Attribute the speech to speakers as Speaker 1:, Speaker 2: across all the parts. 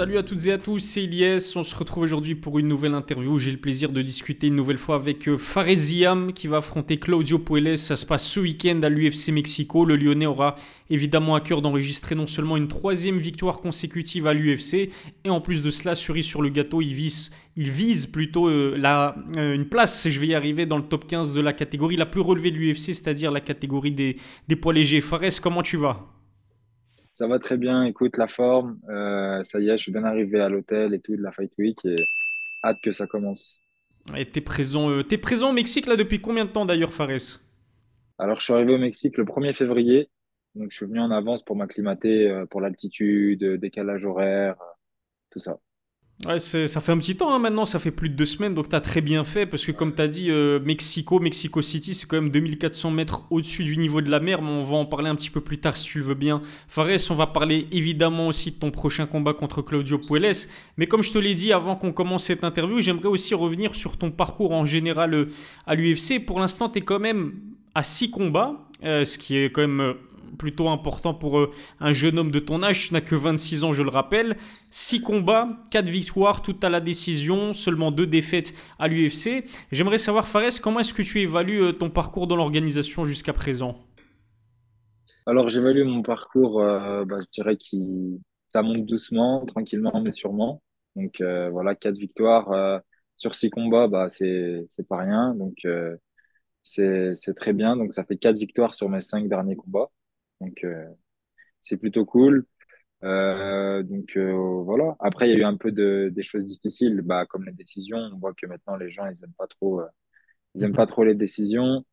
Speaker 1: Salut à toutes et à tous, c'est Ilyes. On se retrouve aujourd'hui pour une nouvelle interview. J'ai le plaisir de discuter une nouvelle fois avec euh, Faresiam qui va affronter Claudio Puelles. Ça se passe ce week-end à l'UFC Mexico. Le Lyonnais aura évidemment à cœur d'enregistrer non seulement une troisième victoire consécutive à l'UFC, et en plus de cela, cerise sur le gâteau, il vise, plutôt euh, euh, une place, je vais y arriver, dans le top 15 de la catégorie la plus relevée de l'UFC, c'est-à-dire la catégorie des, des poids légers. Fares, comment tu vas?
Speaker 2: Ça va très bien, écoute la forme. euh, ça y est, je suis bien arrivé à l'hôtel et tout de la Fight Week et hâte que ça commence.
Speaker 1: Et t'es présent, euh, t'es présent au Mexique là depuis combien de temps d'ailleurs, Fares?
Speaker 2: Alors, je suis arrivé au Mexique le 1er février, donc je suis venu en avance pour m'acclimater euh, pour l'altitude, décalage horaire, tout ça.
Speaker 1: Ouais, ça fait un petit temps hein, maintenant, ça fait plus de deux semaines, donc t'as très bien fait, parce que comme t'as dit, euh, Mexico, Mexico City, c'est quand même 2400 mètres au-dessus du niveau de la mer, mais on va en parler un petit peu plus tard si tu veux bien. Fares, on va parler évidemment aussi de ton prochain combat contre Claudio Puelles, mais comme je te l'ai dit avant qu'on commence cette interview, j'aimerais aussi revenir sur ton parcours en général euh, à l'UFC. Pour l'instant, t'es quand même à 6 combats, euh, ce qui est quand même... plutôt important pour euh, un jeune homme de ton âge, tu n'as que 26 ans, je le rappelle. 6 combats, 4 victoires, tout à la décision, seulement 2 défaites à l'UFC. J'aimerais savoir, Fares, comment est-ce que tu évalues euh, ton parcours dans l'organisation jusqu'à présent?
Speaker 2: Alors, j'évalue mon parcours, euh, bah, je dirais que ça monte doucement, tranquillement, mais sûrement. Donc, voilà, quatre victoires sur six combats, bah, c'est, pas rien. Donc, c'est, très bien. Donc, ça fait quatre victoires sur mes cinq derniers combats. Donc, euh, c'est plutôt cool. Euh, donc, euh, voilà. Après, il y a eu un peu de, des choses difficiles, bah, comme les décisions. On voit que maintenant, les gens, ils aiment pas trop, euh, ils aiment pas trop les décisions.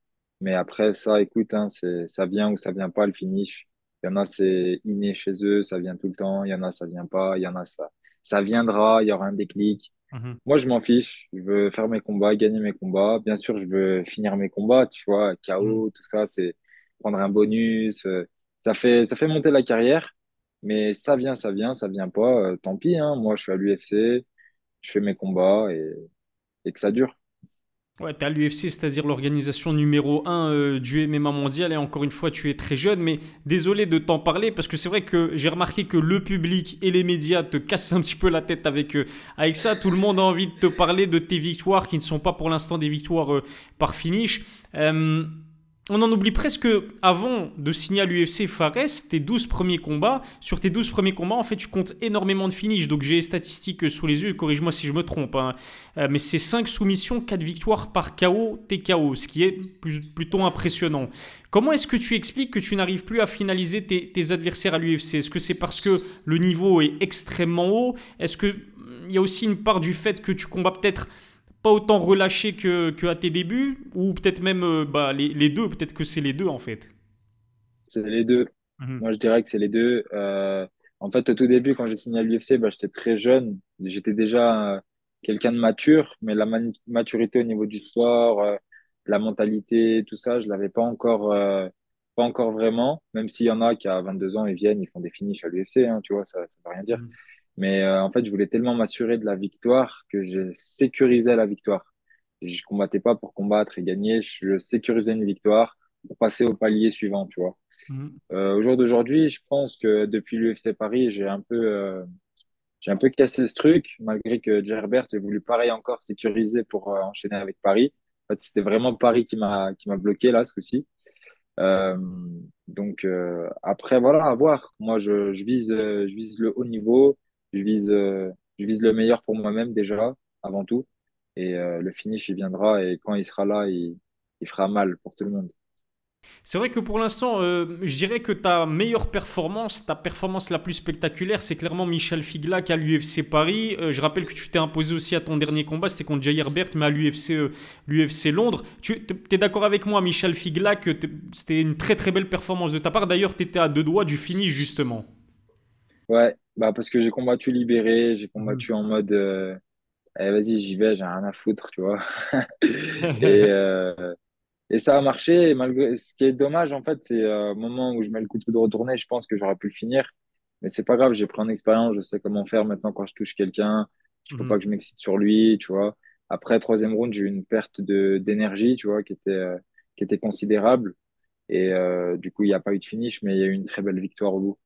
Speaker 2: Mais après, ça, écoute, hein, c'est, ça vient ou ça vient pas, le finish. Il y en a, c'est inné chez eux, ça vient tout le temps. Il y en a, ça vient pas. Il y en a, ça, ça viendra, il y aura un déclic.
Speaker 1: Mhm.
Speaker 2: Moi, je m'en fiche. Je veux faire mes combats, gagner mes combats. Bien sûr, je veux finir mes combats, tu vois. KO, tout ça, c'est prendre un bonus. Ça fait, ça fait monter la carrière. Mais ça vient, ça vient, ça vient pas. euh, tant pis, hein. Moi, je suis à l'UFC, je fais mes combats et, et que ça dure.
Speaker 1: Ouais, t'es à l'UFC, c'est-à-dire l'organisation numéro un euh, du MMA mondial, et encore une fois, tu es très jeune, mais désolé de t'en parler, parce que c'est vrai que j'ai remarqué que le public et les médias te cassent un petit peu la tête avec, euh, avec ça. Tout le monde a envie de te parler de tes victoires, qui ne sont pas pour l'instant des victoires par finish. On en oublie presque avant de signer à l'UFC Fares, tes 12 premiers combats. Sur tes 12 premiers combats, en fait, tu comptes énormément de finish. Donc j'ai les statistiques sous les yeux, corrige-moi si je me trompe. hein. Euh, mais c'est 5 soumissions, 4 victoires par KO, TKO, ce qui est plutôt impressionnant. Comment est-ce que tu expliques que tu n'arrives plus à finaliser tes, tes adversaires à l'UFC Est-ce que c'est parce que le niveau est extrêmement haut? Est-ce qu'il y a aussi une part du fait que tu combats peut-être pas autant relâché que, que à tes débuts Ou peut-être même euh, bah, les, les deux, peut-être que c'est les deux en fait.
Speaker 2: C'est les deux.
Speaker 1: Mhm.
Speaker 2: Moi, je dirais que c'est les deux. Euh, en fait, au tout début, quand j'ai signé à l'UFC, bah, j'étais très jeune. J'étais déjà euh, quelqu'un de mature, mais la maturité au niveau du sport, euh, la mentalité, tout ça, je l'avais pas encore, pas encore vraiment. Même s'il y en a qui, à 22 ans, ils viennent, ils font des finishes à l'UFC, hein, tu vois, ça, ça veut rien dire.
Speaker 1: Mhm.
Speaker 2: Mais euh, en fait, je voulais tellement m'assurer de la victoire que je sécurisais la victoire. Je combattais pas pour combattre et gagner, je sécurisais une victoire pour passer au palier suivant, tu vois.
Speaker 1: Mhm.
Speaker 2: Euh, au jour d'aujourd'hui, je pense que depuis l'UFC Paris, j'ai un peu, euh, j'ai un peu cassé ce truc, malgré que Gerbert ait voulu pareil encore sécuriser pour euh, enchaîner avec Paris. En fait, c'était vraiment Paris qui m'a, qui m'a bloqué là, ce coup-ci. Euh, donc euh, après, voilà, à voir. Moi, je, je vise, je vise le haut niveau, je vise, euh, je vise le meilleur pour moi-même déjà, avant tout. Et euh, le finish, il viendra et quand il sera là, il, il fera mal pour tout le monde.
Speaker 1: C'est vrai que pour l'instant, euh, je dirais que ta meilleure performance, ta performance la plus spectaculaire, c'est clairement Michel Figlac à l'UFC Paris. Euh, je rappelle que tu t'es imposé aussi à ton dernier combat, c'était contre Jair Bert, mais à l'UFC euh, Londres. Tu es d'accord avec moi, Michel Figlac, c'était une très très belle performance de ta part. D'ailleurs, tu étais à deux doigts du finish, justement.
Speaker 2: Ouais, bah parce que j'ai combattu libéré, j'ai combattu en mode euh, eh, vas-y, j'y vais, j'ai rien à foutre, tu vois. Et, euh, et ça a marché. Et malgré... Ce qui est dommage, en fait, c'est euh, au moment où je mets le couteau de retourner, je pense que j'aurais pu le finir. Mais c'est pas grave, j'ai pris en expérience, je sais comment faire maintenant quand je touche quelqu'un, qu'il faut pas
Speaker 1: Mhm.
Speaker 2: que je m'excite sur lui, tu vois. Après, troisième round, j'ai eu une perte d'énergie, tu vois, qui était, qui était considérable. Et du coup, il n'y a pas eu de finish, mais il y a eu une très belle victoire au bout.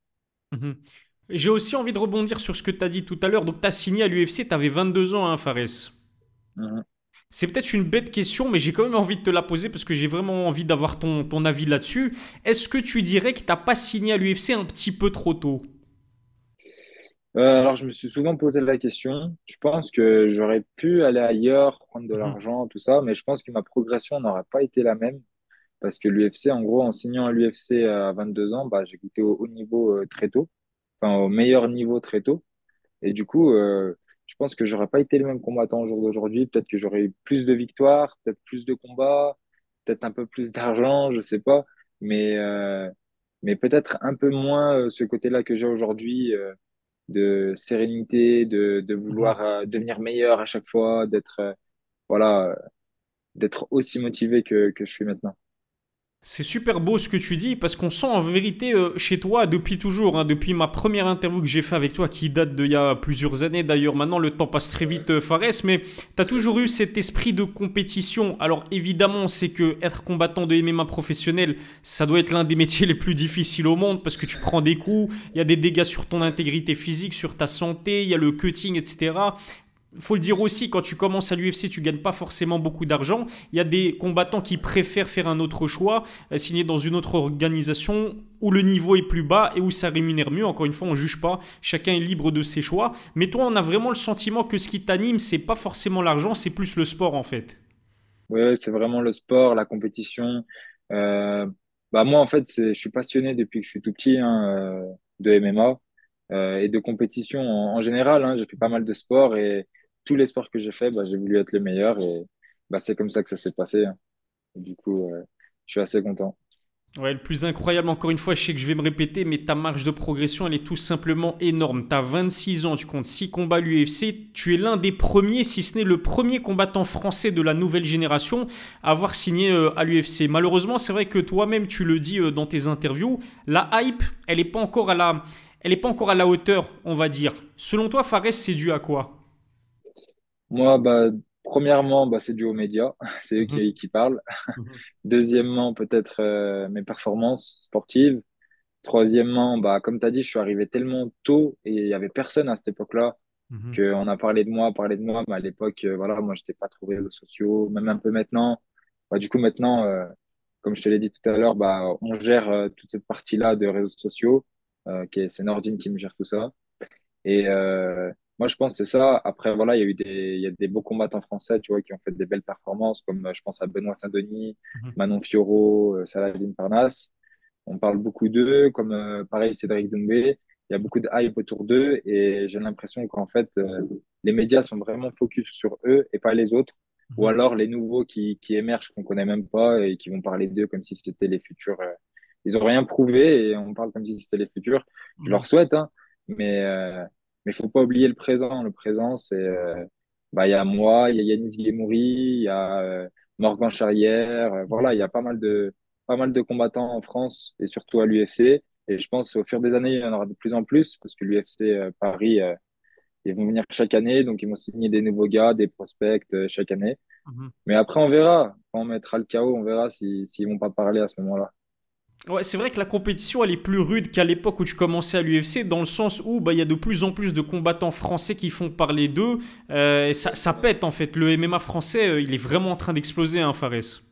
Speaker 1: Mhm. J'ai aussi envie de rebondir sur ce que tu as dit tout à l'heure. Donc, tu as signé à l'UFC, tu avais 22 ans, hein, Fares.
Speaker 2: Mhm.
Speaker 1: C'est peut-être une bête question, mais j'ai quand même envie de te la poser parce que j'ai vraiment envie d'avoir ton, ton avis là-dessus. Est-ce que tu dirais que tu n'as pas signé à l'UFC un petit peu trop tôt?
Speaker 2: Euh, alors, je me suis souvent posé la question. Je pense que j'aurais pu aller ailleurs, prendre de
Speaker 1: Mhm,
Speaker 2: l'argent, tout ça, mais je pense que ma progression n'aurait pas été la même parce que l'UFC, en gros, en signant à l'UFC à 22 ans, bah, j'ai goûté au haut niveau euh, très tôt, enfin au meilleur niveau très tôt. Et du coup, euh, je pense que j'aurais pas été le même combattant au jour d'aujourd'hui. Peut-être que j'aurais eu plus de victoires, peut-être plus de combats, peut-être un peu plus d'argent, je sais pas. Mais, euh, mais peut-être un peu moins euh, ce côté-là que j'ai aujourd'hui, euh, de sérénité, de, de
Speaker 1: mhm.
Speaker 2: vouloir euh, devenir meilleur à chaque fois, d'être euh, voilà, d'être aussi motivé que, que je suis maintenant.
Speaker 1: C'est super beau ce que tu dis parce qu'on sent en vérité euh, chez toi depuis toujours, hein, depuis ma première interview que j'ai fait avec toi qui date d'il y a plusieurs années d'ailleurs. Maintenant le temps passe très vite, euh, Fares, mais tu as toujours eu cet esprit de compétition. Alors évidemment, c'est que être combattant de MMA professionnel, ça doit être l'un des métiers les plus difficiles au monde parce que tu prends des coups, il y a des dégâts sur ton intégrité physique, sur ta santé, il y a le cutting, etc faut le dire aussi, quand tu commences à l'UFC, tu gagnes pas forcément beaucoup d'argent. Il y a des combattants qui préfèrent faire un autre choix, euh, signer dans une autre organisation où le niveau est plus bas et où ça rémunère mieux. Encore une fois, on juge pas, chacun est libre de ses choix. Mais toi, on a vraiment le sentiment que ce qui t'anime, c'est pas forcément l'argent, c'est plus le sport en fait.
Speaker 2: Ouais, c'est vraiment le sport, la compétition. Euh, bah moi, en fait, je suis passionné depuis que je suis tout petit hein, euh, de MMA et de compétition en, en général. Hein, j'ai fait pas mal de sports et tous les sports que j'ai fait, bah, j'ai voulu être le meilleur et bah, c'est comme ça que ça s'est passé. hein. Du coup, euh, je suis assez content.
Speaker 1: Ouais, le plus incroyable, encore une fois, je sais que je vais me répéter, mais ta marge de progression, elle est tout simplement énorme. Tu as 26 ans, tu comptes 6 combats à l'UFC, tu es l'un des premiers, si ce n'est le premier combattant français de la nouvelle génération à avoir signé euh, à l'UFC. Malheureusement, c'est vrai que toi-même, tu le dis euh, dans tes interviews, la hype, elle n'est pas encore à la... Elle n'est pas encore à la hauteur, on va dire. Selon toi, Fares, c'est dû à quoi?
Speaker 2: Moi, bah, premièrement, bah, c'est dû aux médias. C'est eux
Speaker 1: Mhm,
Speaker 2: qui, qui parlent.
Speaker 1: mhm,
Speaker 2: Deuxièmement, peut-être euh, mes performances sportives. Troisièmement, bah, comme tu as dit, je suis arrivé tellement tôt et il y avait personne à cette époque-là
Speaker 1: mhm,
Speaker 2: qu'on a parlé de moi, parlé de moi, mais à l'époque, euh, voilà, moi, j'étais pas trop réseaux sociaux, même un peu maintenant. Bah, du coup, maintenant, euh, comme je te l'ai dit tout à l'heure, bah, on gère euh, toute cette partie-là de réseaux sociaux, euh, qui est, c'est Nordine qui me gère tout ça. Et euh, moi, je pense que c'est ça. Après, voilà, il y a eu des, il y a des beaux combattants français, tu vois, qui ont fait des belles performances, comme euh, je pense à Benoît Saint-Denis,
Speaker 1: mhm,
Speaker 2: Manon Fiorot, euh, Saladin Parnasse. On parle beaucoup d'eux, comme euh, pareil Cédric Doumbé. Il y a beaucoup de hype autour d'eux et j'ai l'impression qu'en fait, euh, les médias sont vraiment focus sur eux et pas les autres. Ou
Speaker 1: mhm,
Speaker 2: alors les nouveaux qui, qui émergent qu'on connaît même pas et qui vont parler d'eux comme si c'était les futurs. euh, Ils ont rien prouvé et on parle comme si c'était les futurs. Je
Speaker 1: mhm,
Speaker 2: leur souhaite, hein, mais mais faut pas oublier le présent. Le présent, c'est euh, bah il y a moi, il y a Yanis Guémouri, il y a euh, Morgan Charrière. euh, voilà, il y a pas mal de pas mal de combattants en France et surtout à l'UFC. Et je pense au fur des années, il y en aura de plus en plus parce que l'UFC Paris, ils vont venir chaque année, donc ils vont signer des nouveaux gars, des prospects chaque année.
Speaker 1: mhm.
Speaker 2: Mais après, on verra. Quand on mettra le chaos, on verra si, s'ils vont pas parler à ce moment-là.
Speaker 1: Ouais, c'est vrai que la compétition, elle est plus rude qu'à l'époque où tu commençais à l'UFC, dans le sens où bah, il y a de plus en plus de combattants français qui font parler d'eux. Euh, ça, ça pète en fait. Le MMA français, euh, il est vraiment en train d'exploser, hein, Fares.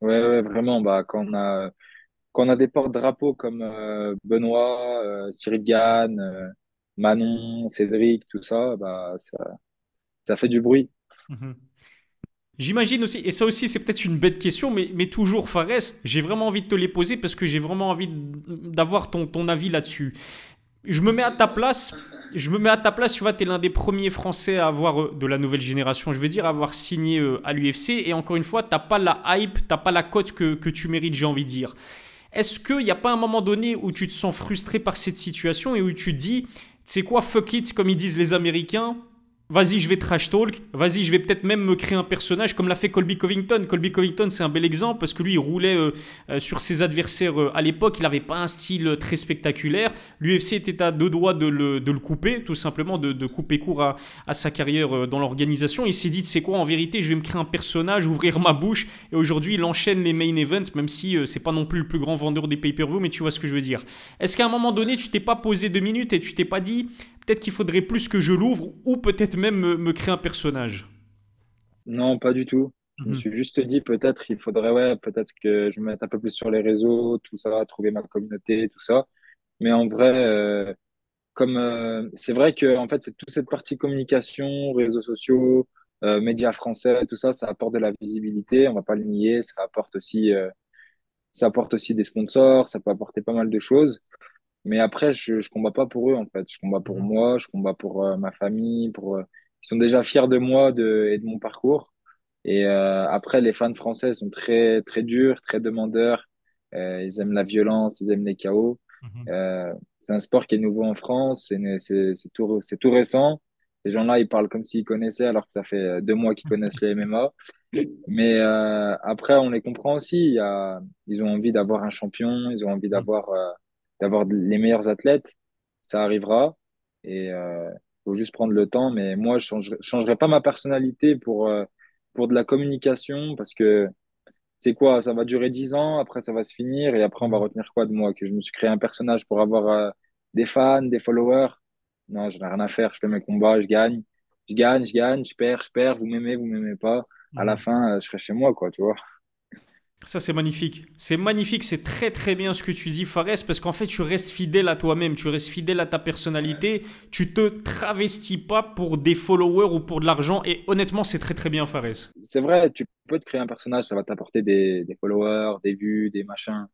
Speaker 2: Ouais, ouais, vraiment. Bah, quand on a, quand on a des porte-drapeaux comme euh, Benoît, euh, Cyril Gann, euh, Manon, Cédric, tout ça, bah, ça, ça fait du bruit.
Speaker 1: Mhm. J'imagine aussi, et ça aussi c'est peut-être une bête question, mais, toujours Fares, j'ai vraiment envie de te les poser parce que j'ai vraiment envie d'avoir ton, avis là-dessus. Je me mets à ta place, je me mets à ta place, tu vois, tu es l'un des premiers Français à avoir, euh, de la nouvelle génération, je veux dire, à avoir signé euh, à l'UFC, et encore une fois, t'as pas la hype, t'as pas la cote que, que tu mérites, j'ai envie de dire. Est-ce qu'il n'y a pas un moment donné où tu te sens frustré par cette situation et où tu te dis, c'est quoi, fuck it, comme ils disent les Américains, vas-y, je vais trash talk, vas-y, je vais peut-être même me créer un personnage comme l'a fait Colby Covington. Colby Covington, c'est un bel exemple parce que lui, il roulait euh, euh, sur ses adversaires euh, à l'époque. Il n'avait pas un style très spectaculaire. L'UFC était à deux doigts de le, de le couper, tout simplement, de, couper court à, à sa carrière dans l'organisation. Il s'est dit, c'est quoi, en vérité, je vais me créer un personnage, ouvrir ma bouche. Et aujourd'hui, il enchaîne les main events, même si c'est pas non plus le plus grand vendeur des pay-per-view, mais tu vois ce que je veux dire. Est-ce qu'à un moment donné, tu t'es pas posé deux minutes et tu t'es pas dit, peut-être qu'il faudrait plus que je l'ouvre ou peut-être même me, créer un personnage
Speaker 2: Non, pas du tout. Je me mhm. suis juste dit peut-être il faudrait, ouais, peut-être que je me mette un peu plus sur les réseaux, tout ça, trouver ma communauté, tout ça. Mais en vrai, euh, comme euh, c'est vrai que en fait, c'est toute cette partie communication, réseaux sociaux, euh, médias français, tout ça, ça apporte de la visibilité. On va pas le nier. Ça apporte aussi, ça apporte aussi des sponsors. Ça peut apporter pas mal de choses. Mais après, je ne combats pas pour eux, en fait. Je combats pour mhm. moi, je combats pour euh, ma famille, pour, euh, ils sont déjà fiers de moi de, et de mon parcours. Et euh, après, les fans français sont très, très durs, très demandeurs. ils aiment la violence, ils aiment les chaos. Mhm. c'est un sport qui est nouveau en France, c'est tout, tout récent. Ces gens-là, ils parlent comme s'ils connaissaient, alors que ça fait deux mois qu'ils connaissent le MMA. Mais après, on les comprend aussi. Il y a, ils ont envie d'avoir un champion, ils ont envie mhm. d'avoir d'avoir les meilleurs athlètes, ça arrivera. Et euh, faut juste prendre le temps. Mais moi, je changerai, changerai pas ma personnalité pour, euh, pour de la communication parce que c'est quoi Ça va durer dix ans, après ça va se finir et après on va retenir quoi de moi? Que je me suis créé un personnage pour avoir euh, des fans, des followers? Non, je n'ai rien à faire. Je fais mes combats, je gagne. Je gagne, je gagne, je perds, je perds. Vous m'aimez, vous m'aimez pas. À la mmh. fin, euh, je serai chez moi, quoi, tu vois?
Speaker 1: Ça, c'est magnifique. C'est magnifique, c'est très très bien ce que tu dis, Fares, parce qu'en fait, tu restes fidèle à toi-même, tu restes fidèle à ta personnalité, tu te travestis pas pour des followers ou pour de l'argent, et honnêtement, c'est très très bien, Fares.
Speaker 2: C'est vrai, tu peux te créer un personnage, ça va t'apporter des, followers, des vues, des machins.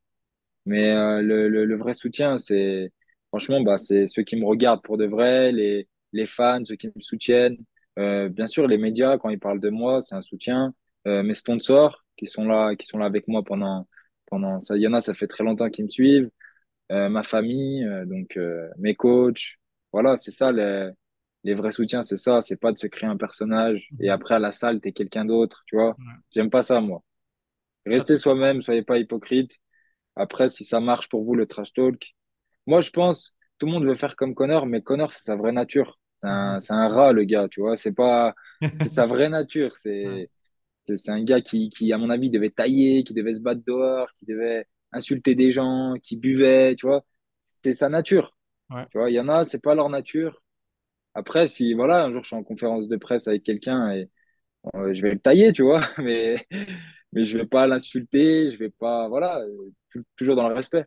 Speaker 2: Mais euh, le, vrai soutien, c'est franchement, bah, c'est ceux qui me regardent pour de vrai, les, fans, ceux qui me soutiennent. Euh, bien sûr, les médias, quand ils parlent de moi, c'est un soutien. Euh, mes sponsors, qui sont là, qui sont là avec moi pendant, pendant ça. Il y en a, ça fait très longtemps qu'ils me suivent. Euh, ma famille, euh, donc euh, mes coachs. Voilà, c'est ça les, les vrais soutiens, c'est ça. C'est pas de se créer un personnage et après à la salle, t'es quelqu'un d'autre, tu vois. J'aime pas ça, moi. Restez soi-même, soyez pas hypocrite. Après, si ça marche pour vous, le trash talk. Moi, je pense, tout le monde veut faire comme Connor, mais Connor, c'est sa vraie nature. C'est un, c'est un rat, le gars, tu vois. C'est pas, c'est sa vraie nature. C'est, c'est un gars qui, qui, à mon avis, devait tailler, qui devait se battre dehors, qui devait insulter des gens, qui buvait, tu vois. C'est sa nature. Tu vois, il y en a, c'est pas leur nature. Après, si, voilà, un jour je suis en conférence de presse avec quelqu'un et euh, je vais le tailler, tu vois, mais, mais je vais pas l'insulter, je vais pas, voilà, euh, toujours dans le respect.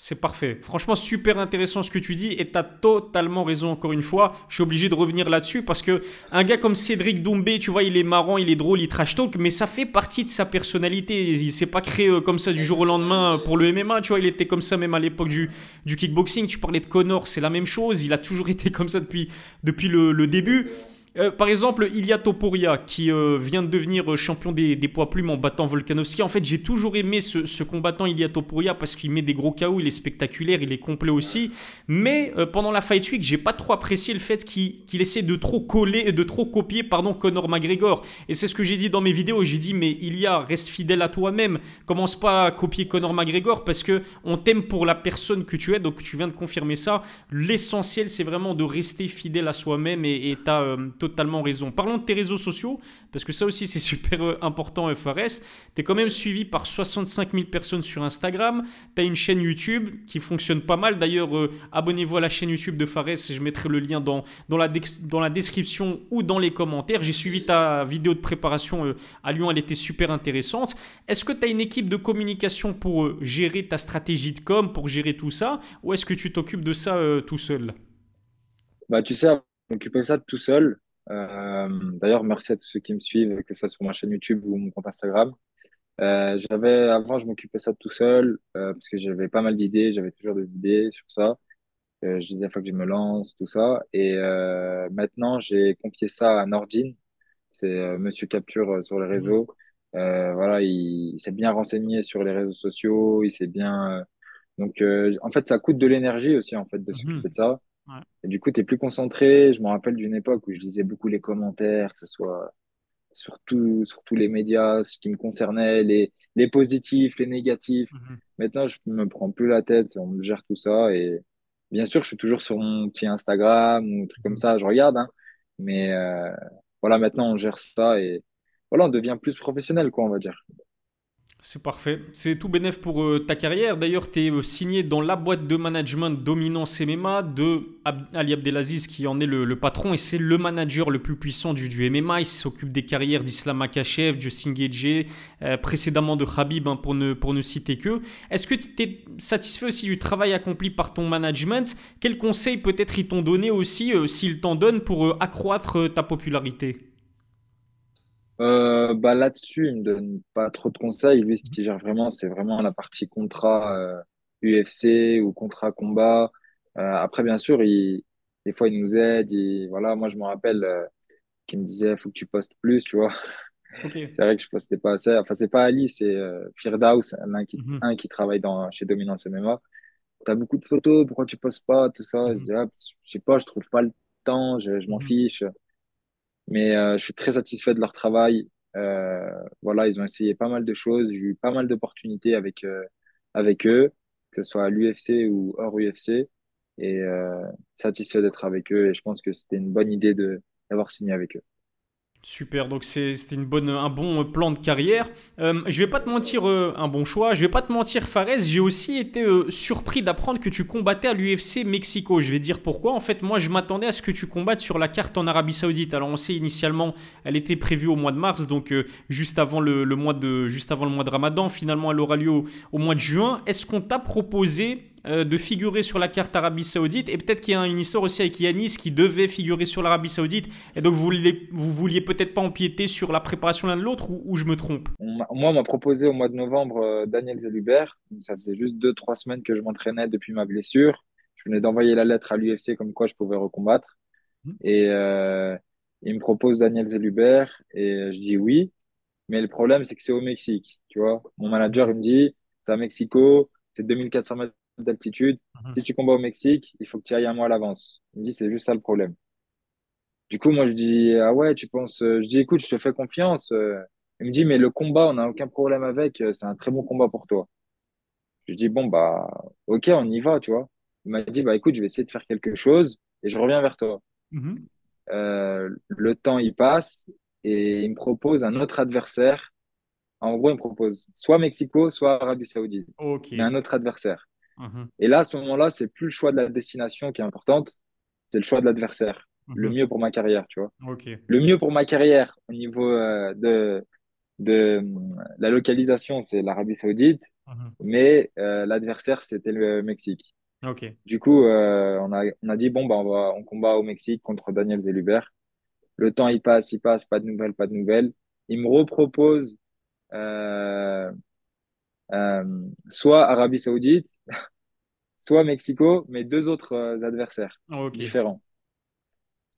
Speaker 1: C'est parfait. Franchement, super intéressant ce que tu dis et tu as totalement raison encore une fois. Je suis obligé de revenir là-dessus parce que un gars comme Cédric Doumbé, tu vois, il est marrant, il est drôle, il trash talk, mais ça fait partie de sa personnalité. Il s'est pas créé euh, comme ça du jour au lendemain pour le MMA, tu vois, il était comme ça même à l'époque du, du kickboxing. Tu parlais de Connor, c'est la même chose. Il a toujours été comme ça depuis, depuis le début. Euh, par exemple, Ilya Topuria, qui euh, vient de devenir euh, champion des, poids plumes en battant Volkanovski. En fait, j'ai toujours aimé ce, combattant Ilya Topuria parce qu'il met des gros KO, il est spectaculaire, il est complet aussi. Mais pendant la Fight Week, j'ai pas trop apprécié le fait qu'il essaie de trop coller, de trop copier, pardon, Conor McGregor. Et c'est ce que j'ai dit dans mes vidéos. J'ai dit, mais Ilya, reste fidèle à toi-même. Commence pas à copier Conor McGregor parce que on t'aime pour la personne que tu es. Donc tu viens de confirmer ça. L'essentiel, c'est vraiment de rester fidèle à soi-même et t'as totalement raison. Parlons de tes réseaux sociaux, parce que ça aussi c'est super euh, important FRS. Tu es quand même suivi par 65 000 personnes sur Instagram. Tu as une chaîne YouTube qui fonctionne pas mal. D'ailleurs, euh, abonnez-vous à la chaîne YouTube de Fares. Je mettrai le lien dans, la, description ou dans les commentaires. J'ai suivi ta vidéo de préparation euh, à Lyon, elle était super intéressante. Est-ce que tu as une équipe de communication pour gérer ta stratégie de com, pour gérer tout ça, ou est-ce que tu t'occupes de ça tout seul?
Speaker 2: Bah, Tu sais, m'occuper ça tout seul, d'ailleurs, merci à tous ceux qui me suivent, que ce soit sur ma chaîne YouTube ou mon compte Instagram. Euh, j'avais avant, je m'occupais ça tout seul euh, parce que j'avais pas mal d'idées, j'avais toujours des idées sur ça. je disais à fois que je me lance, tout ça. Et maintenant, j'ai confié ça à Nordine, c'est Monsieur Capture sur les réseaux. voilà, il, il s'est bien renseigné sur les réseaux sociaux, il s'est bien. donc, en fait, ça coûte de l'énergie aussi en fait de s'occuper de ça. Et du coup, tu es plus concentré. Je me rappelle d'une époque où je lisais beaucoup les commentaires, que ce soit sur, tout- sur tous les médias, ce qui me concernait, les, les positifs, les négatifs.
Speaker 1: Mhm.
Speaker 2: Maintenant, je me prends plus la tête, on me gère tout ça. Et bien sûr, je suis toujours sur mon petit Instagram ou un truc comme
Speaker 1: Mhm.
Speaker 2: ça, je regarde, hein. Mais euh, voilà, maintenant, on gère ça et voilà, on devient plus professionnel, quoi, on va dire.
Speaker 1: C'est parfait. C'est tout bénef pour euh, ta carrière. D'ailleurs, tu es signé dans la boîte de management Dominance MMA de Ali Abdelaziz, qui en est le, patron, et c'est le manager le plus puissant du, du MMA. Il s'occupe des carrières d'Islam Makhachev, Justin Gaethje, euh, précédemment de Khabib, hein, pour, ne, pour ne citer que. Est-ce que tu es satisfait aussi du travail accompli par ton management? Quels conseils peut-être ils t'ont donné aussi, euh, s'ils t'en donnent, pour euh, accroître euh, ta popularité?
Speaker 2: Euh, bah là-dessus, il me donne pas trop de conseils. Lui, ce qu'il gère vraiment, c'est vraiment la partie contrat euh, UFC ou contrat combat. Euh, après, bien sûr, il, des fois, il nous aide. Il, voilà, moi, je me rappelle euh, qu'il me disait, faut que tu postes plus, tu vois. C'est vrai que je postais pas assez. Enfin, c'est pas Ali, c'est euh, Firdaus, l'un qui,
Speaker 1: Mhm.
Speaker 2: un qui travaille dans, chez Dominance MMA. T'as beaucoup de photos, pourquoi tu postes pas, tout ça? Je
Speaker 1: Mhm.
Speaker 2: dis, ah, je sais pas, je trouve pas le temps, je, je m'en
Speaker 1: Mhm.
Speaker 2: fiche. Mais euh, je suis très satisfait de leur travail. Euh, voilà, ils ont essayé pas mal de choses. J'ai eu pas mal d'opportunités avec, euh, avec eux, que ce soit à l'UFC ou hors UFC. Et satisfait d'être avec eux. Et je pense que c'était une bonne idée d'avoir signé avec eux.
Speaker 1: Super, donc c'était une bonne, un bon plan de carrière. Euh, je vais pas te mentir, euh, un bon choix. Je vais pas te mentir, Fares, j'ai aussi été euh, surpris d'apprendre que tu combattais à l'UFC Mexico. Je vais dire pourquoi. En fait, moi, je m'attendais à ce que tu combattes sur la carte en Arabie Saoudite. Alors, on sait initialement, elle était prévue au mois de mars, donc juste avant le, mois de, juste avant le mois de Ramadan. Finalement, elle aura lieu au mois de juin. Est-ce qu'on t'a proposé euh, de figurer sur la carte Arabie Saoudite. Et peut-être qu'il y a une histoire aussi avec Yanis qui devait figurer sur l'Arabie Saoudite. Et donc vous vouliez, vous vouliez peut-être pas empiéter sur la préparation l'un de l'autre ou, ou je me trompe?
Speaker 2: On moi, on m'a proposé au mois de novembre euh, Daniel Zellubert. Donc, Ça faisait juste deux, trois semaines que je m'entraînais depuis ma blessure. Je venais d'envoyer la lettre à l'UFC comme quoi je pouvais recombattre. Et euh, il me propose Daniel Zellubert et je dis oui. Mais le problème, c'est que c'est au Mexique, tu vois. Mon manager, il me dit, c'est à Mexico, c'est 2400 mètres d'altitude. Si tu combats au Mexique, il faut que tu ailles un mois à l'avance. Il me dit, c'est juste ça le problème. Du coup, moi, je dis, ah ouais, tu penses, euh, je dis, écoute, je te fais confiance. euh. Il me dit, mais le combat, on n'a aucun problème avec, euh, c'est un très bon combat pour toi. Je dis, bon, bah, ok, on y va, tu vois. Il m'a dit, bah, écoute, je vais essayer de faire quelque chose et je reviens vers toi.
Speaker 1: Mhm.
Speaker 2: Euh, le temps, il passe et il me propose un autre adversaire. En gros, il me propose soit Mexico, soit Arabie Saoudite,
Speaker 1: Ok.
Speaker 2: mais un autre adversaire.
Speaker 1: Mhm.
Speaker 2: Et là, à ce moment-là, c'est plus le choix de la destination qui est importante, c'est le choix de l'adversaire. Le
Speaker 1: Mhm.
Speaker 2: mieux pour ma carrière, tu vois. Le mieux pour ma carrière au niveau euh, de, de euh, la localisation, c'est l'Arabie Saoudite,
Speaker 1: Mhm.
Speaker 2: mais euh, l'adversaire, c'était le Mexique. Du coup, euh, on a, on a dit, bon, bah, on va, on combat au Mexique contre Daniel Zellubert. Le temps, il passe, il passe, pas de nouvelles, pas de nouvelles. Il me repropose soit Arabie Saoudite, soit Mexico, mais deux autres euh, adversaires
Speaker 1: Ok.
Speaker 2: différents.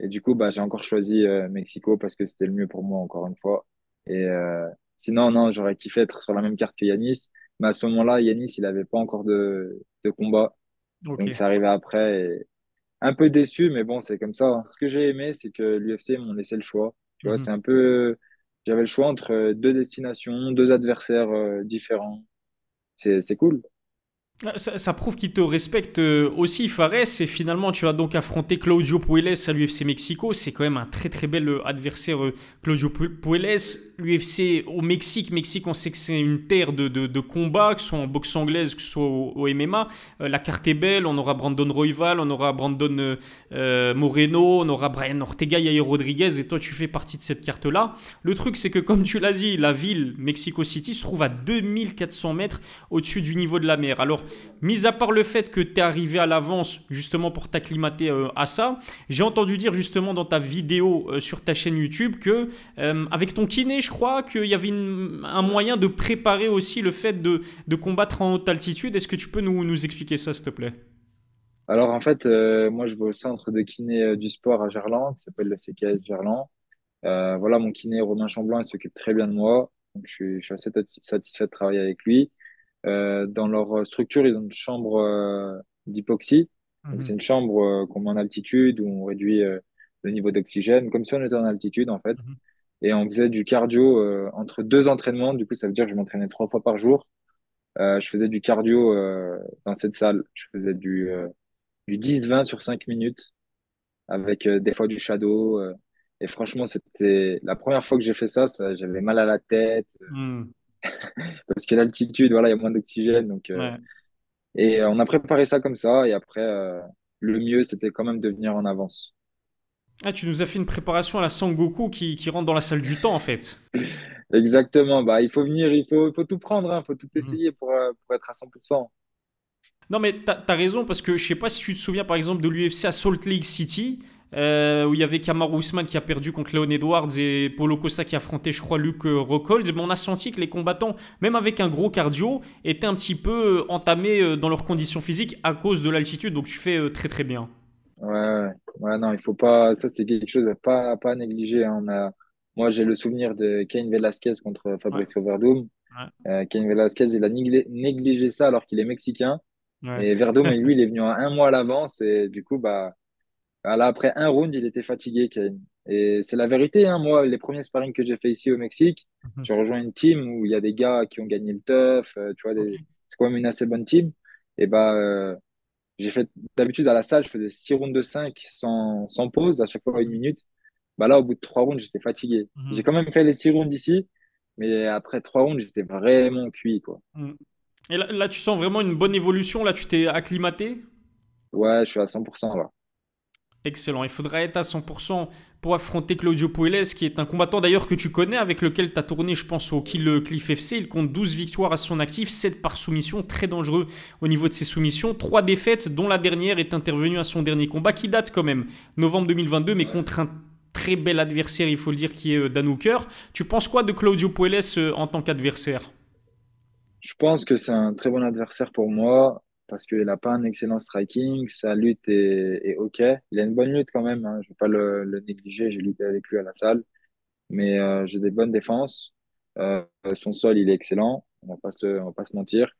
Speaker 2: Et du coup, bah, j'ai encore choisi euh, Mexico parce que c'était le mieux pour moi, encore une fois. Et euh, sinon, non, j'aurais kiffé être sur la même carte que Yanis. Mais à ce moment-là, Yanis, il avait pas encore de, de combat. Donc, ça arrivait après. Et un peu déçu, mais bon, c'est comme ça. hein. Ce que j'ai aimé, c'est que l'UFC m'ont laissé le choix. Tu vois, c'est
Speaker 1: Mhm.
Speaker 2: un peu... J'avais le choix entre deux destinations, deux adversaires différents. C'est, c'est cool.
Speaker 1: Ah, Ça, prouve qu'il te respecte euh, aussi, Fares, et finalement tu vas donc affronter Claudio Puelles à l'UFC Mexico. C'est quand même un très très bel euh, adversaire, euh, Claudio Pu- Puelles. L'UFC au Mexique, Mexique, on sait que c'est une terre de, de, combat, que ce soit en boxe anglaise, que ce soit au, MMA. La carte est belle, on aura Brandon Royval, on aura Brandon Moreno, on aura Brian Ortega, Yair Rodriguez, et toi tu fais partie de cette carte-là. Le truc c'est que comme tu l'as dit, la ville Mexico City se trouve à 2400 mètres au-dessus du niveau de la mer. Alors, mis à part le fait que tu es arrivé à l'avance justement pour t'acclimater euh, à ça, j'ai entendu dire justement dans ta vidéo euh, sur ta chaîne YouTube que euh, avec ton kiné, je crois qu'il y avait un moyen de préparer aussi le fait de, de combattre en haute altitude. Est-ce que tu peux nous, nous expliquer ça, s'il te plaît?
Speaker 2: Alors, en fait, moi, je vais au centre de kiné du sport à Gerland, qui s'appelle le CKS Gerland. Voilà, mon kiné, Romain Chamblin, il s'occupe très bien de moi. Donc, je suis, assez sati- satisfait de travailler avec lui. Euh, dans leur structure, ils ont une chambre euh, d'hypoxie. Donc, c'est
Speaker 1: Mhm.
Speaker 2: une chambre euh, qu'on met en altitude où on réduit le niveau d'oxygène, comme si on était en altitude, en fait.
Speaker 1: Mhm.
Speaker 2: Et on faisait du cardio euh, entre deux entraînements. Du coup, ça veut dire que je m'entraînais trois fois par jour. Euh, je faisais du cardio euh, dans cette salle. Je faisais du, du 10-20 sur 5 minutes avec des fois du shadow. et franchement, c'était la première fois que j'ai fait ça, ça j'avais mal à la tête
Speaker 1: Mhm.
Speaker 2: parce que l'altitude, voilà, il y a moins d'oxygène. Donc, euh,
Speaker 1: Ouais.
Speaker 2: et euh, on a préparé ça comme ça. Et après, euh, le mieux, c'était quand même de venir en avance.
Speaker 1: Ah, tu nous as fait une préparation à la Sangoku qui, qui rentre dans la salle du temps, en fait.
Speaker 2: Exactement. Bah, il faut venir, il faut, faut tout prendre, hein, il faut tout
Speaker 1: Mhm.
Speaker 2: essayer pour, pour être à 100%.
Speaker 1: Non, mais t'as as raison, parce que je sais pas si tu te souviens, par exemple, de l'UFC à Salt Lake City, euh, où il y avait Kamaru Usman qui a perdu contre Leon Edwards et Paulo Costa qui affrontait, je crois, Luke Rockhold. Mais on a senti que les combattants, même avec un gros cardio, étaient un petit peu euh, entamés euh, dans leurs conditions physiques à cause de l'altitude. Donc tu fais très très bien.
Speaker 2: Ouais, ouais, non, il faut pas. Ça, c'est quelque chose à pas, pas négliger. hein. On a, moi, j'ai le souvenir de Cain Velasquez contre
Speaker 1: Ouais,
Speaker 2: Fabricio Verdum.
Speaker 1: ouais,
Speaker 2: Euh, Cain Velasquez, il a négli- négligé ça alors qu'il est mexicain.
Speaker 1: ouais.
Speaker 2: Et Verdum, lui, il est venu à un mois à l'avance. Et du coup, bah là, après un round, il était fatigué, Cain. Et c'est la vérité, hein. Moi, les premiers sparring que j'ai fait ici au Mexique,
Speaker 1: Mhm.
Speaker 2: j'ai rejoint une team où il y a des gars qui ont gagné le TUF. euh, tu vois, c'est quand même une assez bonne team. Et bah, euh, j'ai fait, d'habitude, à la salle, je faisais 6 rounds de 5 sans, sans pause, à chaque fois une minute. Bah là, au bout de 3 rounds, j'étais fatigué. J'ai
Speaker 1: Mhm.
Speaker 2: quand même fait les 6 rounds ici, mais après 3 rounds, j'étais vraiment cuit, quoi.
Speaker 1: Mhm. Et là, là, tu sens vraiment une bonne évolution. Là, tu t'es acclimaté?
Speaker 2: Ouais, je suis à 100% là.
Speaker 1: Excellent. Il faudra être à 100% pour affronter Claudio Puelles, qui est un combattant d'ailleurs que tu connais, avec lequel tu as tourné, je pense, au Kill Cliff FC. Il compte 12 victoires à son actif, 7 par soumission, très dangereux au niveau de ses soumissions. 3 défaites, dont la dernière est intervenue à son dernier combat, qui date quand même, novembre 2022, mais contre un très bel adversaire, il faut le dire, qui est euh, Dan Hooker. Tu penses quoi de Claudio Puelles euh, en tant qu'adversaire?
Speaker 2: Je pense que c'est un très bon adversaire pour moi parce qu'il n'a pas un excellent striking, sa lutte est, est OK. Il a une bonne lutte quand même, hein, je ne vais pas le, le négliger, j'ai lutté avec lui à la salle, mais euh, j'ai des bonnes défenses. Euh, son sol, il est excellent, on va on va pas se mentir.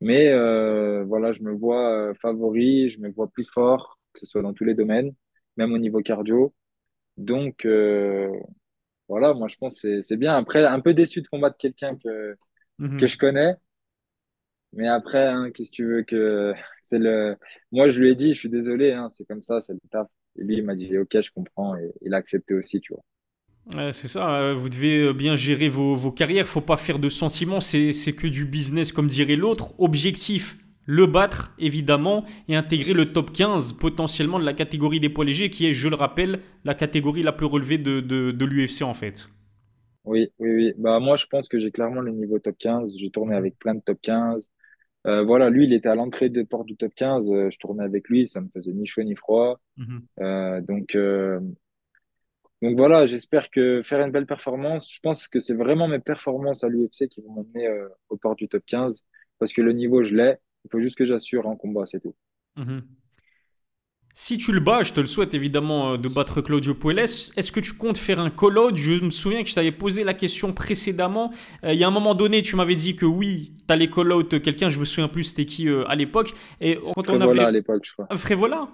Speaker 2: Mais euh, voilà, je me vois favori, je me vois plus fort, que ce soit dans tous les domaines, même au niveau cardio. Donc voilà, moi je pense que c'est bien. Après, un peu déçu de combattre quelqu'un que, que je
Speaker 1: Mhm.
Speaker 2: connais. Mais après, hein, qu'est-ce que tu veux que c'est le. Moi, je lui ai dit, je suis désolé, hein, c'est comme ça, c'est le taf. Et lui, il m'a dit, ok, je comprends, et il a accepté aussi, tu vois.
Speaker 1: Ouais, c'est ça, euh, vous devez euh, bien gérer vos, vos carrières, faut pas faire de sentiments, c'est c'est que du business comme dirait l'autre. Objectif, le battre évidemment et intégrer le top 15 potentiellement de la catégorie des poids légers qui est, je le rappelle, la catégorie la plus relevée de, de, de l'UFC en fait.
Speaker 2: Oui, oui, oui. Bah, moi, je pense que j'ai clairement le niveau top 15. J'ai tourné avec plein de top 15. Euh, voilà, lui, il était à l'entrée de porte du top 15. euh, je tournais avec lui, ça me faisait ni chaud ni froid.
Speaker 1: mhm,
Speaker 2: Euh, donc, donc voilà, j'espère que faire une belle performance. Je pense que c'est vraiment mes performances à l'UFC qui vont m'emmener euh, au port du top 15 parce que le niveau, je l'ai. Il faut juste que j'assure en combat, c'est tout.
Speaker 1: mhm. Si tu le bats, je te le souhaite évidemment euh, de battre Claudio Puelles, est-ce que tu comptes faire un call-out Je me souviens que je t'avais posé la question précédemment. Euh, il y a un moment donné, tu m'avais dit que oui, t'allais call-out quelqu'un, je me souviens plus c'était qui euh, à l'époque. Et quand on
Speaker 2: Prévola à
Speaker 1: avait...
Speaker 2: l'époque, je crois.
Speaker 1: Frévola?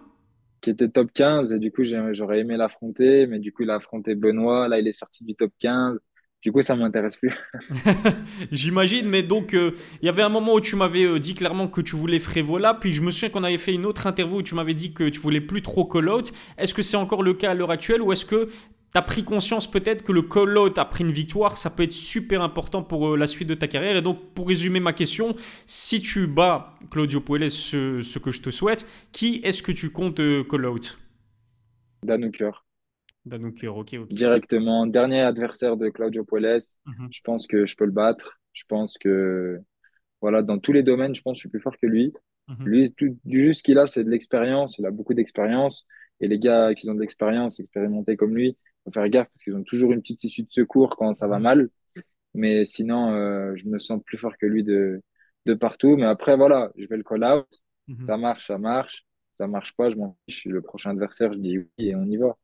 Speaker 2: Qui était top 15 et du coup j'aurais aimé l'affronter mais du coup il a affronté Benoît là il est sorti du top 15 du coup ça m'intéresse plus.
Speaker 1: J'imagine, mais donc euh, il y avait un moment où tu m'avais euh, dit clairement que tu voulais Frévola, puis je me souviens qu'on avait fait une autre interview où tu m'avais dit que tu voulais plus trop call-out. Est-ce que c'est encore le cas à l'heure actuelle ou est-ce que tu as pris conscience peut-être que le call-out après une victoire, ça peut être super important pour euh, la suite de ta carrière? Et donc pour résumer ma question, si tu bats Claudio Puelles, ce, ce que je te souhaite, qui est-ce que tu comptes call-out?
Speaker 2: Dan Hooker Directement dernier adversaire de Claudio Puelles.
Speaker 1: Mhm,
Speaker 2: je pense que je peux le battre. Je pense que voilà dans tous les domaines je pense que je suis plus fort que lui.
Speaker 1: Mhm,
Speaker 2: lui tout, du juste qu'il a c'est de l'expérience. Il a beaucoup d'expérience. Et les gars qui ont de l'expérience expérimentés comme lui faut faire gaffe parce qu'ils ont toujours une petite issue de secours quand ça va
Speaker 1: mhm,
Speaker 2: mal. Mais sinon, euh, je me sens plus fort que lui de, de partout. Mais après, voilà, je vais le call out. Ça marche, ça marche. Ça marche pas, je m'en fiche. Le prochain adversaire, je dis oui et on y va.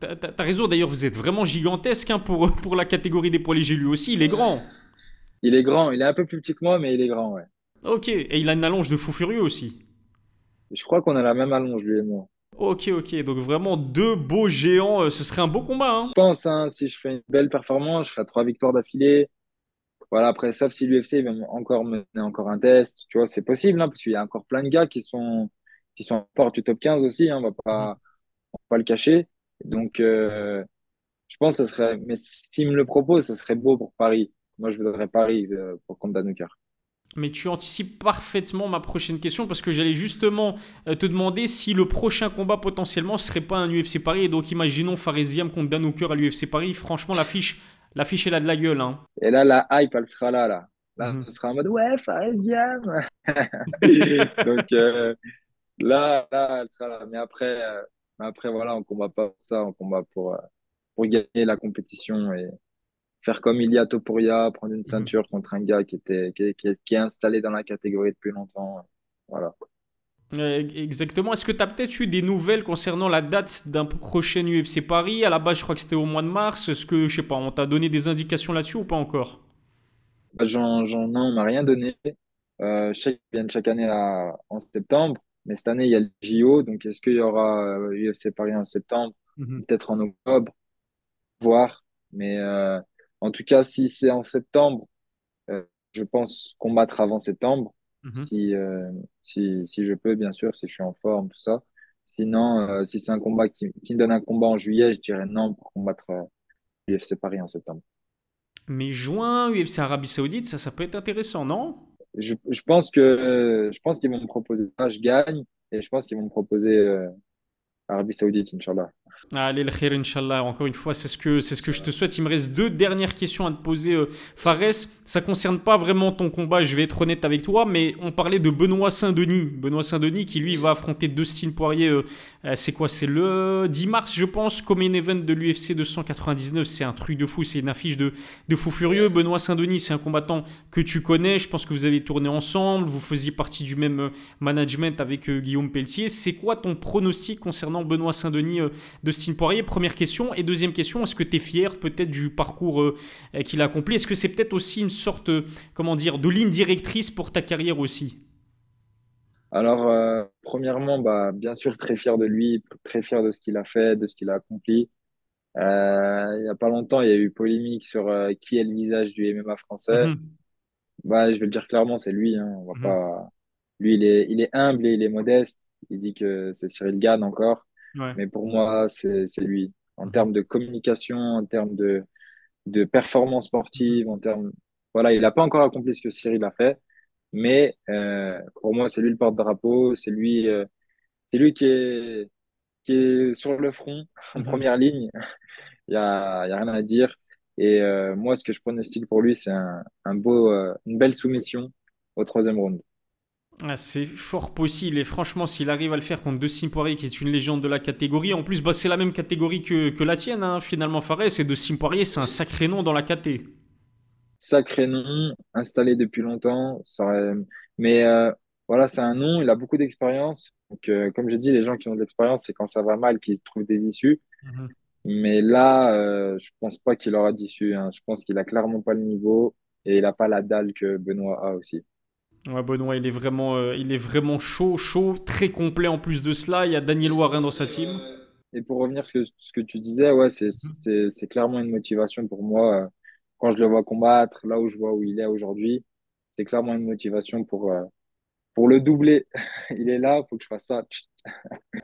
Speaker 1: T'as raison, d'ailleurs, vous êtes vraiment gigantesque hein, pour, pour la catégorie des poids légers lui aussi, il est grand.
Speaker 2: Il est grand, il est un peu plus petit que moi, mais il est grand, ouais.
Speaker 1: Ok, et il a une allonge de fou furieux aussi.
Speaker 2: Je crois qu'on a la même allonge, lui et moi.
Speaker 1: Ok, ok, donc vraiment deux beaux géants, euh, ce serait un beau combat, hein.
Speaker 2: Je pense, hein, si je fais une belle performance, je ferai trois victoires d'affilée. Voilà, après, sauf si l'UFC va encore mener encore un test, tu vois, c'est possible, hein, parce qu'il y a encore plein de gars qui sont, qui sont porte du top 15 aussi, on va pas, on va pas le cacher. Donc, euh, je pense que ça serait, mais s'il me le propose, ça serait beau pour Paris. Moi, je voudrais Paris euh, pour Danuker.
Speaker 1: Mais tu anticipes parfaitement ma prochaine question parce que j'allais justement euh, te demander si le prochain combat potentiellement serait pas un UFC Paris. Et donc imaginons Faresiam contre Dan Hooker à l'UFC Paris. Franchement, l'affiche, l'affiche elle a de la gueule. Hein.
Speaker 2: Et là, la hype, elle sera là, là. Là,
Speaker 1: Mhm.
Speaker 2: elle sera en mode, ouais, Fares Diam. Donc, euh, là, là, elle sera là. Mais après, euh, mais après, voilà, on combat pas pour ça, on combat pour, euh, pour gagner la compétition et faire comme Ilia Topuria, prendre une
Speaker 1: Mhm.
Speaker 2: ceinture contre un gars qui était, qui, est- qui est, qui est installé dans la catégorie depuis longtemps. Voilà.
Speaker 1: Euh, exactement. Est-ce que tu as peut-être eu des nouvelles concernant la date d'un prochain UFC Paris? À la base, je crois que c'était au mois de mars. Est-ce que, je sais pas, on t'a donné des indications là-dessus ou pas encore?
Speaker 2: Bah, J'en, j'en, non, on m'a rien donné. Euh, je sais qu'ils viennent chaque année en septembre, mais cette année, il y a le JO, donc est-ce qu'il y aura euh, UFC Paris en septembre,
Speaker 1: Mhm.
Speaker 2: peut-être en octobre, voir. Mais euh, en tout cas, si c'est en septembre, euh, je pense combattre avant septembre,
Speaker 1: Mhm.
Speaker 2: si, euh, si, si je peux, bien sûr, si je suis en forme, tout ça. Sinon, euh, si c'est un combat qui, s'il me donne un combat en juillet, je dirais non pour combattre euh, UFC Paris en septembre.
Speaker 1: Mais juin, UFC Arabie Saoudite, ça, ça peut être intéressant, non?
Speaker 2: Je, je pense que je pense qu'ils vont me proposer je gagne, et je pense qu'ils vont me proposer euh, Arabie Saoudite, Inch'Allah.
Speaker 1: Allez, le khair, Inch'Allah. Encore une fois, c'est ce, que, c'est ce que je te souhaite. Il me reste deux dernières questions à te poser, euh, Fares. Ça concerne pas vraiment ton combat, je vais être honnête avec toi, mais on parlait de Benoît Saint-Denis. Benoît Saint-Denis qui, lui, va affronter Dustin Poirier. euh, euh, c'est quoi? C'est le 10 mars, je pense, comme un event de l'UFC 299. C'est un truc de fou, c'est une affiche de, de fou furieux. Benoît Saint-Denis, c'est un combattant que tu connais. Je pense que vous avez tourné ensemble. Vous faisiez partie du même management avec Guillaume Pelletier. C'est quoi ton pronostic concernant Benoît Saint-Denis euh, Poirier Première question. Et deuxième question, est-ce que tu es fier peut-être du parcours euh, qu'il a accompli? Est-ce que c'est peut-être aussi une sorte, euh, comment dire, de ligne directrice pour ta carrière aussi?
Speaker 2: Alors, euh, premièrement, bah, bien sûr, très fier de lui, très fier de ce qu'il a fait, de ce qu'il a accompli. Euh, il y a pas longtemps, il y a eu polémique sur euh, qui est le visage du MMA français.
Speaker 1: Mhm,
Speaker 2: Bah, je vais le dire clairement, c'est lui. Hein. On va
Speaker 1: mhm.
Speaker 2: pas. Lui, il est, il est humble et il est modeste. Il dit que c'est Cyril Gann encore,
Speaker 1: Ouais.
Speaker 2: mais pour moi, c'est lui. En
Speaker 1: Mhm,
Speaker 2: termes de communication, en termes de de performance sportive, en termes, voilà, il n'a pas encore accompli ce que Cyril a fait, mais euh, pour moi, c'est lui le porte-drapeau, c'est lui, euh, c'est lui qui est qui est sur le front en
Speaker 1: Mhm.
Speaker 2: première ligne. Il y a, y a rien à dire. Et euh, moi, ce que je pronostique pour lui, c'est un, un beau, euh, une belle soumission au troisième round.
Speaker 1: Ah, c'est fort possible et franchement s'il arrive à le faire contre Dustin Poirier qui est une légende de la catégorie, en plus bah, c'est la même catégorie que, que la tienne hein, finalement Fares et Dustin Poirier c'est un sacré nom dans la caté.
Speaker 2: Sacré nom, installé depuis longtemps. Ça Mais euh, voilà, c'est un nom, il a beaucoup d'expérience. Donc, euh, comme j'ai dit, les gens qui ont de l'expérience, c'est quand ça va mal qu'ils trouvent des issues.
Speaker 1: Mhm.
Speaker 2: Mais là, euh, je pense pas qu'il aura d'issue. hein. Je pense qu'il a clairement pas le niveau et il a pas la dalle que Benoît a aussi.
Speaker 1: Ouais, Benoît, il est vraiment, euh, il est vraiment chaud, chaud, très complet en plus de cela. Il y a Daniel Warren dans sa team.
Speaker 2: Et pour revenir sur ce que, tu disais, c'est, clairement une motivation pour moi. euh, Quand je le vois combattre, là où je vois où il est aujourd'hui, c'est clairement une motivation pour, euh, pour le doubler. Il est là, faut que je fasse ça.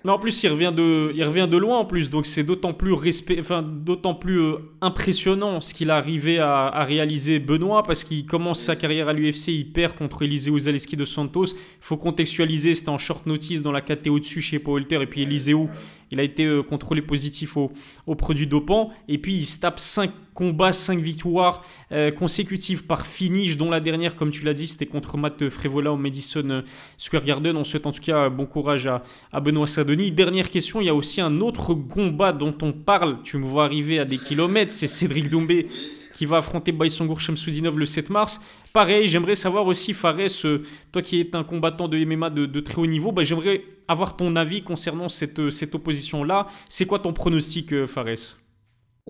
Speaker 1: Mais en plus, il revient de, il revient de loin en plus, donc c'est d'autant plus respect, enfin, d'autant plus euh, impressionnant ce qu'il a arrivé à, à réaliser Benoît parce qu'il commence sa carrière à l'UFC, il perd contre Eliseu Zaleski de Santos. Il faut contextualiser, c'était en short notice dans la KT au-dessus chez Paul Holter et puis Eliseu, il a été euh, contrôlé positif au, au produit dopant et puis il se tape 5 combats, 5 victoires euh, consécutives par finish, dont la dernière, comme tu l'as dit, c'était contre Matt Frévola au Madison Square Garden. On souhaite en tout cas bon courage à, à Benoît Saint-Denis. Dernière question, il y a aussi un autre combat dont on parle, tu me vois arriver à des kilomètres, c'est Cédric Doumbé qui va affronter Baïsangour Shamsoudinov le 7 mars. Pareil, j'aimerais savoir aussi, Fares, euh, toi qui es un combattant de MMA de, de très haut niveau, bah, j'aimerais avoir ton avis concernant cette, euh, cette opposition-là. C'est quoi ton pronostic, euh, Fares?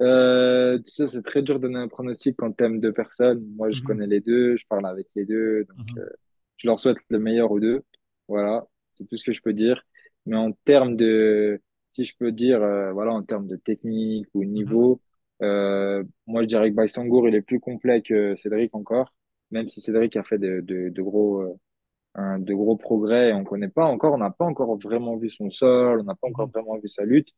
Speaker 2: Euh, tu sais, c'est très dur de donner un pronostic quand t'aimes deux personnes. Moi, je
Speaker 1: Mhm,
Speaker 2: connais les deux, je parle avec les deux, donc
Speaker 1: mhm.
Speaker 2: euh, je leur souhaite le meilleur aux deux. Voilà. C'est tout ce que je peux dire. Mais en termes de, si je peux dire, euh, voilà, en termes de technique ou niveau, euh, moi, je dirais que Baïsangour, il est plus complet que Cédric encore, même si Cédric a fait de, de, de gros, euh, un- de gros progrès. On connaît pas encore, on n'a pas encore vraiment vu son sol, on n'a pas encore
Speaker 1: Mhm.
Speaker 2: vraiment vu sa lutte.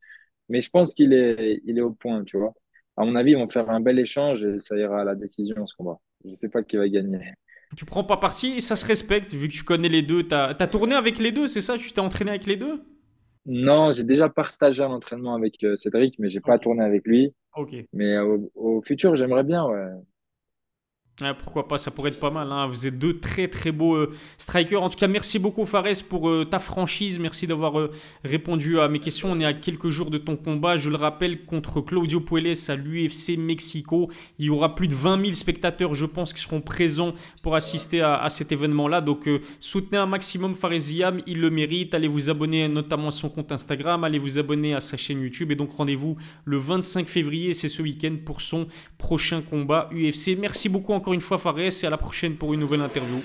Speaker 2: Mais je pense qu'il est, il est au point, tu vois. À mon avis, ils vont faire un bel échange et ça ira à la décision, ce combat. Je sais pas qui va gagner.
Speaker 1: Tu prends pas parti et ça se respecte vu que tu connais les deux. T'as as tourné avec les deux, c'est ça? Tu t'es entraîné avec les deux?
Speaker 2: Non, j'ai déjà partagé un entraînement avec euh, Cédric, mais j'ai pas tourné avec lui.
Speaker 1: Ok.
Speaker 2: Mais euh, au, au futur, j'aimerais bien, ouais.
Speaker 1: Pourquoi pas, ça pourrait être pas mal. hein. Vous êtes deux très très beaux euh, strikers. En tout cas, merci beaucoup Fares pour euh, ta franchise. Merci d'avoir euh, répondu à mes questions. On est à quelques jours de ton combat. Je le rappelle, contre Claudio Puelles à l'UFC Mexico. Il y aura plus de 20 000 spectateurs, je pense, qui seront présents pour assister à, cet événement-là. Donc soutenez un maximum Fares Ziam, il le mérite. Allez vous abonner notamment à son compte Instagram. Allez vous abonner à sa chaîne YouTube. Et donc rendez-vous le 25 février, c'est ce week-end, pour son prochain combat UFC. Merci beaucoup encore une fois Fares et à la prochaine pour une nouvelle interview.